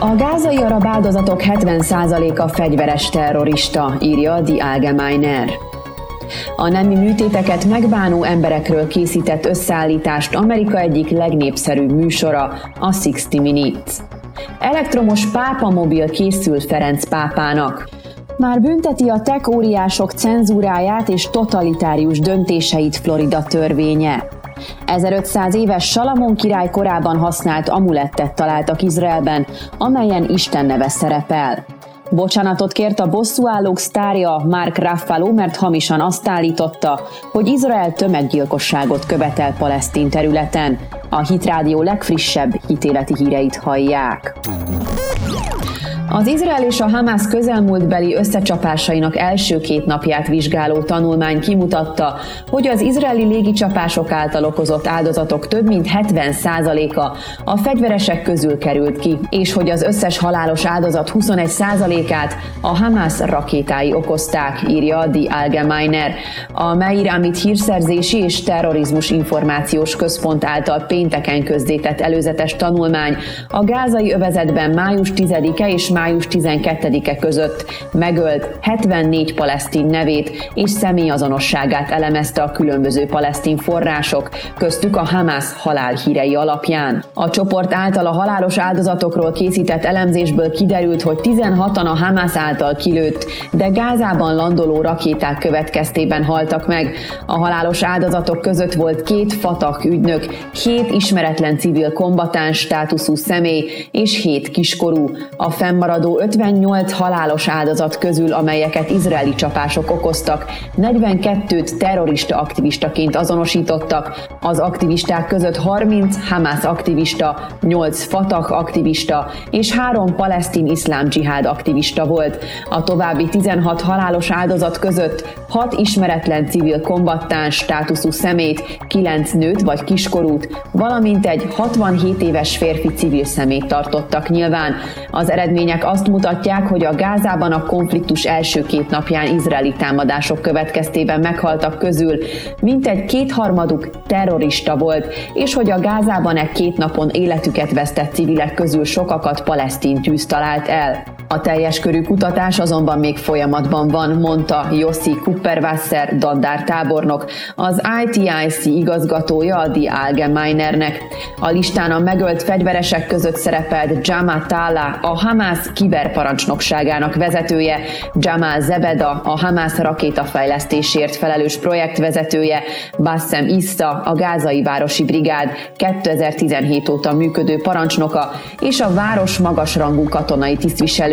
A gázai arab áldozatok 70%-a fegyveres terrorista, írja The Allgemeiner. A nemi műtéteket megbánó emberekről készített összeállítást Amerika egyik legnépszerűbb műsora, a 60 Minutes. Elektromos pápamobil készül Ferenc pápának. Már bünteti a tech óriások cenzúráját és totalitárius döntéseit Florida törvénye. 1500 éves Salamon király korában használt amulettet találtak Izraelben, amelyen Isten neve szerepel. Bocsánatot kért a bosszúállók sztárja Mark Ruffalo, mert hamisan azt állította, hogy Izrael tömeggyilkosságot követel palesztin területen. A Hitrádió legfrissebb hitéleti híreit hallják. Az Izrael és a Hamász közelmúltbeli összecsapásainak első két napját vizsgáló tanulmány kimutatta, hogy az izraeli légicsapások által okozott áldozatok több mint 70%-a a fegyveresek közül került ki, és hogy az összes halálos áldozat 21%-át a Hamász rakétái okozták, írja The Allgemeiner. A Meiramit hírszerzési és terrorizmus információs központ által pénteken közzétett előzetes tanulmány a gázai övezetben május 10-e és május 12-e között megölt 74 palesztin nevét és személyazonosságát elemezte a különböző palesztin források, köztük a Hamas halálhírei alapján. A csoport által a halálos áldozatokról készített elemzésből kiderült, hogy 16-an a Hamas által kilőtt, de Gázában landoló rakéták következtében haltak meg. A halálos áldozatok között volt két fatak ügynök, hét ismeretlen civil kombatáns státuszú személy és hét kiskorú. A fennmaradó fennmaradó 58 halálos áldozat közül, amelyeket izraeli csapások okoztak, 42-t terrorista aktivistaként azonosítottak, az aktivisták között 30 Hamas aktivista, 8 Fatah aktivista és 3 palesztin iszlám dzsihád aktivista volt. A további 16 halálos áldozat között 6 ismeretlen civil kombattáns státuszú szemét, 9 nőt vagy kiskorút, valamint egy 67 éves férfi civil szemét tartottak nyilván. Az eredmények eredmények azt mutatják, hogy a Gázában a konfliktus első két napján izraeli támadások következtében meghaltak közül mintegy kétharmaduk terrorista volt, és hogy a Gázában egy két napon életüket vesztett civilek közül sokakat palesztin tűz talált el. A teljes körű kutatás azonban még folyamatban van, mondta Jossi Kupperwasser dandár tábornok, az ITIC igazgatója a Die Allgemeinernek. A listán a megölt fegyveresek között szerepelt Jama Tala, a Hamas kiberparancsnokságának vezetője, Jamal Zebeda, a Hamas rakétafejlesztésért felelős projektvezetője, Bassem Issa, a Gázai Városi Brigád 2017 óta működő parancsnoka, és a város magasrangú katonai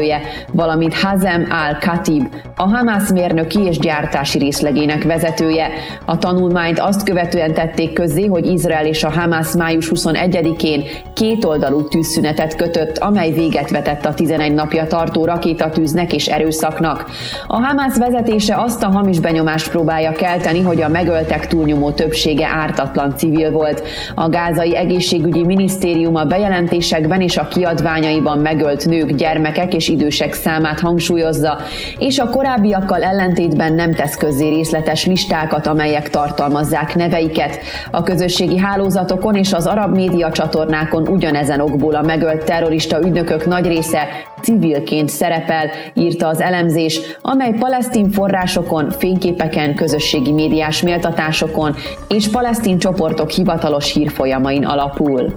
tisztviselője, valamint Hazem al-Khatib, a Hamas mérnöki és gyártási részlegének vezetője. A tanulmányt azt követően tették közzé, hogy Izrael és a Hamas május 21-én kétoldalú tűzszünetet kötött, amely véget vetett a 11 napja tartó rakétatűznek és erőszaknak. A Hamász vezetése azt a hamis benyomást próbálja kelteni, hogy a megöltek túlnyomó többsége ártatlan civil volt. A gázai egészségügyi minisztérium a bejelentésekben és a kiadványaiban megölt nők, gyermekek és idősek számát hangsúlyozza, és a korábbiakkal ellentétben nem tesz közzé részletes listákat, amelyek tartalmazzák neveiket. A közösségi hálózatokon és az arab média csatornákon ugyanezen okból a megölt terrorista ügynökök nagy része civilként szerepel, írta az elemzés, amely palesztin forrásokon, fényképeken, közösségi médiás méltatásokon és palesztin csoportok hivatalos hírfolyamain alapul.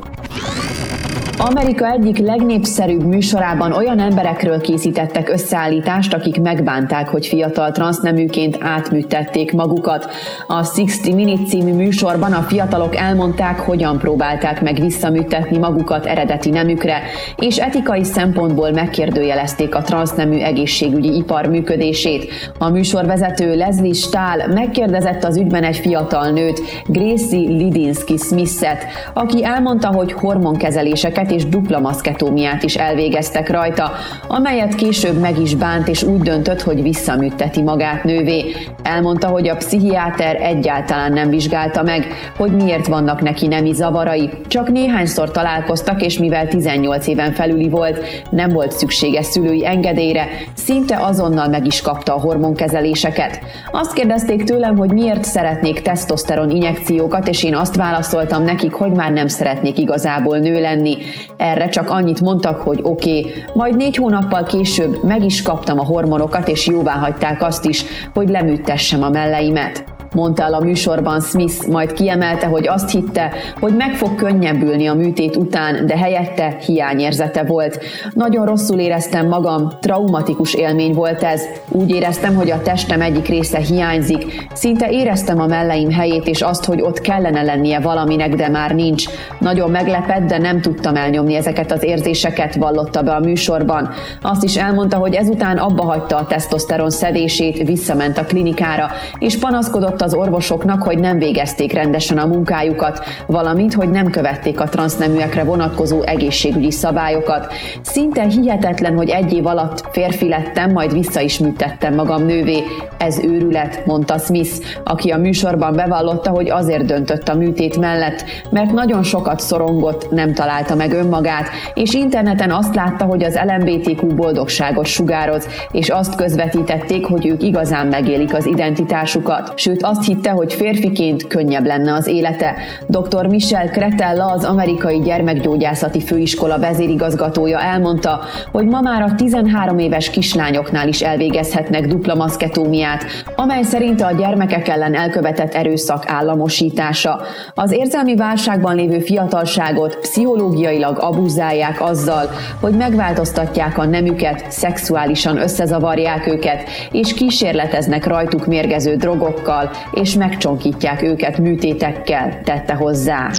Amerika egyik legnépszerűbb műsorában olyan emberekről készítettek összeállítást, akik megbánták, hogy fiatal transzneműként átműtették magukat. A 60 Minutes című műsorban a fiatalok elmondták, hogyan próbálták meg visszaműtetni magukat eredeti nemükre, és etikai szempontból megkérdőjelezték a transznemű egészségügyi ipar működését. A műsorvezető Leslie Stahl megkérdezett az ügyben egy fiatal nőt, Gracie Lidinsky Smith-et, aki elmondta, hogy hormonkezeléseket és dupla maszketómiát is elvégeztek rajta, amelyet később meg is bánt, és úgy döntött, hogy visszaműtteti magát nővé. Elmondta, hogy a pszichiáter egyáltalán nem vizsgálta meg, hogy miért vannak neki nemi zavarai. Csak néhányszor találkoztak, és mivel 18 éven felüli volt, nem volt szüksége szülői engedélyre, szinte azonnal meg is kapta a hormonkezeléseket. Azt kérdezték tőlem, hogy miért szeretnék tesztoszteron injekciókat, és én azt válaszoltam nekik, hogy már nem szeretnék igazából nő lenni. Erre csak annyit mondtak, hogy oké, okay. majd négy hónappal később meg is kaptam a hormonokat, és jóvá hagyták azt is, hogy leműtessem a melleimet mondta el a műsorban Smith, majd kiemelte, hogy azt hitte, hogy meg fog könnyebbülni a műtét után, de helyette hiányérzete volt. Nagyon rosszul éreztem magam, traumatikus élmény volt ez. Úgy éreztem, hogy a testem egyik része hiányzik. Szinte éreztem a melleim helyét és azt, hogy ott kellene lennie valaminek, de már nincs. Nagyon meglepett, de nem tudtam elnyomni ezeket az érzéseket, vallotta be a műsorban. Azt is elmondta, hogy ezután abba hagyta a tesztoszteron szedését, visszament a klinikára, és panaszkodott az orvosoknak, hogy nem végezték rendesen a munkájukat, valamint, hogy nem követték a transzneműekre vonatkozó egészségügyi szabályokat. Szinte hihetetlen, hogy egy év alatt férfi lettem, majd vissza is műtettem magam nővé. Ez őrület, mondta Smith, aki a műsorban bevallotta, hogy azért döntött a műtét mellett, mert nagyon sokat szorongott, nem találta meg önmagát, és interneten azt látta, hogy az LMBTQ boldogságot sugároz, és azt közvetítették, hogy ők igazán megélik az identitásukat. Sőt, azt hitte, hogy férfiként könnyebb lenne az élete. Dr. Michel Kretella, az amerikai gyermekgyógyászati főiskola vezérigazgatója elmondta, hogy ma már a 13 éves kislányoknál is elvégezhetnek dupla maszketómiát, amely szerint a gyermekek ellen elkövetett erőszak államosítása. Az érzelmi válságban lévő fiatalságot pszichológiailag abuzálják azzal, hogy megváltoztatják a nemüket, szexuálisan összezavarják őket, és kísérleteznek rajtuk mérgező drogokkal, és megcsonkítják őket műtétekkel, tette hozzá.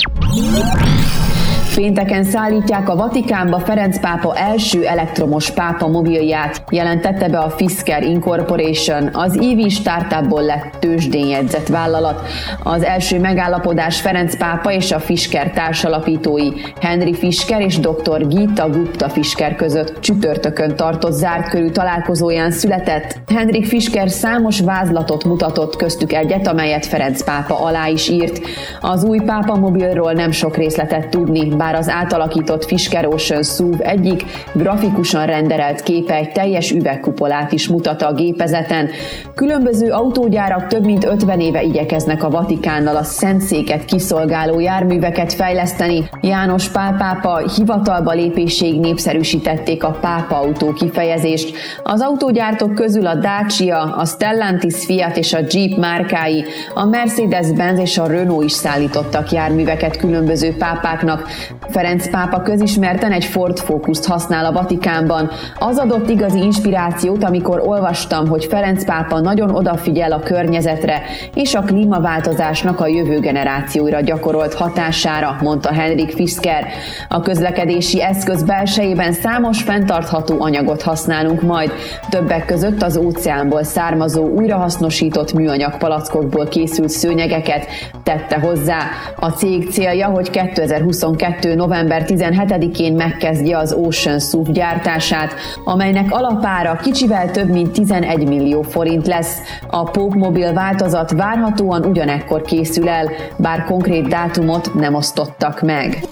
Pénteken szállítják a Vatikánba Ferenc pápa első elektromos pápa mobilját, jelentette be a Fisker Incorporation, az EV startupból lett tőzsdén jegyzett vállalat. Az első megállapodás Ferenc pápa és a Fisker társalapítói Henry Fisker és dr. Gita Gupta Fisker között csütörtökön tartott zárt körű találkozóján született. Henrik Fisker számos vázlatot mutatott köztük egyet, amelyet Ferenc pápa alá is írt. Az új pápa mobilról nem sok részletet tudni, bár az átalakított Fisker Ocean SUV egyik grafikusan renderelt képe egy teljes üvegkupolát is mutat a gépezeten. Különböző autógyárak több mint 50 éve igyekeznek a Vatikánnal a Szentszéket kiszolgáló járműveket fejleszteni. János Pál pápa hivatalba lépéséig népszerűsítették a pápa autó kifejezést. Az autógyártók közül a Dacia, a Stellantis Fiat és a Jeep márkái, a Mercedes-Benz és a Renault is szállítottak járműveket különböző pápáknak. Ferenc pápa közismerten egy Ford Focus-t használ a Vatikánban. Az adott igazi inspirációt, amikor olvastam, hogy Ferenc pápa nagyon odafigyel a környezetre és a klímaváltozásnak a jövő generációira gyakorolt hatására, mondta Henrik Fisker. A közlekedési eszköz belsejében számos fenntartható anyagot használunk majd, többek között az óceánból származó újrahasznosított műanyag palackokból készült szőnyegeket tette hozzá. A cég célja, hogy 2022 november 17-én megkezdje az Ocean SUV gyártását, amelynek alapára kicsivel több mint 11 millió forint lesz. A Pope mobil változat várhatóan ugyanekkor készül el, bár konkrét dátumot nem osztottak meg.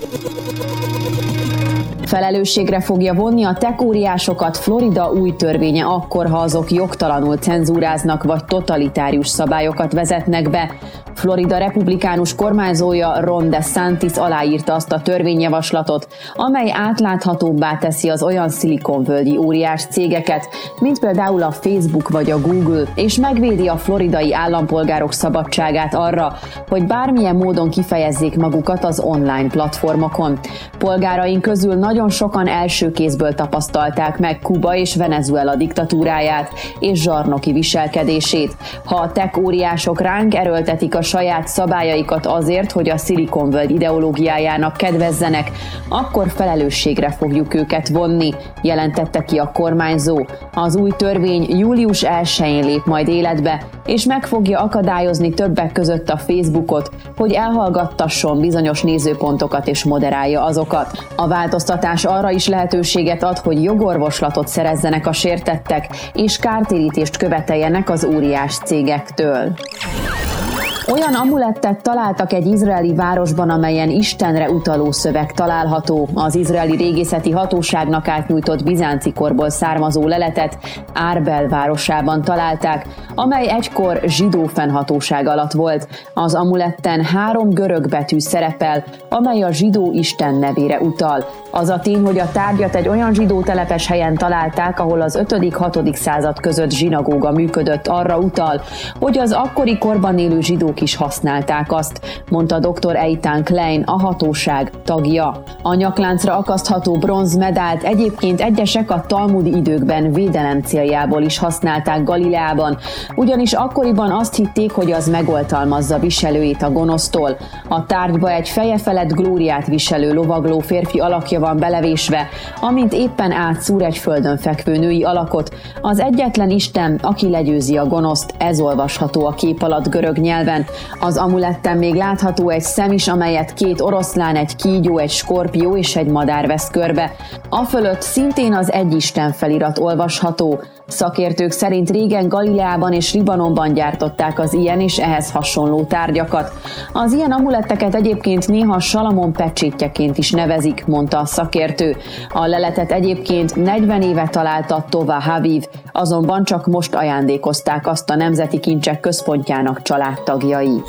Felelősségre fogja vonni a tekóriásokat Florida új törvénye akkor, ha azok jogtalanul cenzúráznak vagy totalitárius szabályokat vezetnek be. Florida republikánus kormányzója Ron DeSantis aláírta azt a törvényjavaslatot, amely átláthatóbbá teszi az olyan szilikonvölgyi óriás cégeket, mint például a Facebook vagy a Google, és megvédi a floridai állampolgárok szabadságát arra, hogy bármilyen módon kifejezzék magukat az online platformokon. Polgáraink közül nagyon sokan első kézből tapasztalták meg Kuba és Venezuela diktatúráját és zsarnoki viselkedését. Ha a tech óriások ránk erőltetik a saját szabályaikat azért, hogy a Silicon ideológiájának kedvezzenek, akkor felelősségre fogjuk őket vonni, jelentette ki a kormányzó. Az új törvény július 1-én lép majd életbe, és meg fogja akadályozni többek között a Facebookot, hogy elhallgattasson bizonyos nézőpontokat és moderálja azokat. A változtatás arra is lehetőséget ad, hogy jogorvoslatot szerezzenek a sértettek, és kártérítést követeljenek az óriás cégektől. Olyan amulettet találtak egy izraeli városban, amelyen Istenre utaló szöveg található. Az izraeli régészeti hatóságnak átnyújtott bizánci korból származó leletet Árbel városában találták, amely egykor zsidó fennhatóság alatt volt. Az amuletten három görög betű szerepel, amely a zsidó Isten nevére utal. Az a tény, hogy a tárgyat egy olyan zsidó telepes helyen találták, ahol az 5.-6. század között zsinagóga működött, arra utal, hogy az akkori korban élő zsidók is használták azt, mondta dr. Eitan Klein, a hatóság tagja. A nyakláncra akasztható bronz medált egyébként egyesek a talmudi időkben védelem céljából is használták Galileában, ugyanis akkoriban azt hitték, hogy az megoltalmazza viselőjét a gonosztól. A tárgyba egy feje felett glóriát viselő lovagló férfi alakja van belevésve, amint éppen átszúr egy földön fekvő női alakot. Az egyetlen Isten, aki legyőzi a gonoszt, ez olvasható a kép alatt görög nyelven. Az amuletten még látható egy szem is, amelyet két oroszlán, egy kígyó, egy skorpió és egy madár vesz körbe. A fölött szintén az egyisten felirat olvasható. Szakértők szerint régen Galileában és Libanonban gyártották az ilyen és ehhez hasonló tárgyakat. Az ilyen amuletteket egyébként néha Salamon pecsétjeként is nevezik, mondta a szakértő. A leletet egyébként 40 éve találta Tova Haviv, azonban csak most ajándékozták azt a Nemzeti Kincsek Központjának családtagjai.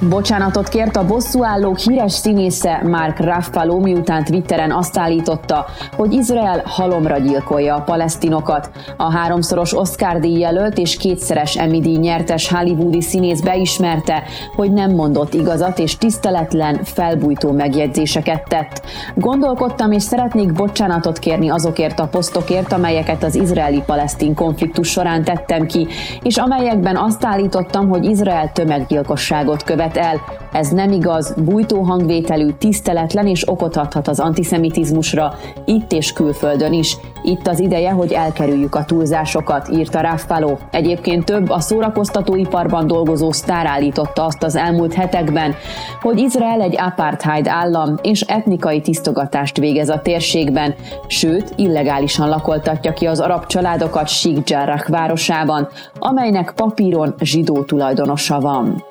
Bocsánatot kért a bosszúállók híres színésze Mark Ruffalo, miután Twitteren azt állította, hogy Izrael halomra gyilkolja a palesztinokat. A háromszoros Oscar-díj jelölt és kétszeres Emmy díj nyertes hollywoodi színész beismerte, hogy nem mondott igazat és tiszteletlen, felbújtó megjegyzéseket tett. Gondolkodtam és szeretnék bocsánatot kérni azokért a posztokért, amelyeket az izraeli-palesztin konfliktus során tettem ki, és amelyekben azt állítottam, hogy Izrael tömeggyilkosságot követ követ el. Ez nem igaz, bújtó hangvételű, tiszteletlen és okot adhat az antiszemitizmusra, itt és külföldön is. Itt az ideje, hogy elkerüljük a túlzásokat, írta Raffalo. Egyébként több a szórakoztatóiparban dolgozó sztár állította azt az elmúlt hetekben, hogy Izrael egy apartheid állam és etnikai tisztogatást végez a térségben, sőt, illegálisan lakoltatja ki az arab családokat Sheikh Jarrah városában, amelynek papíron zsidó tulajdonosa van.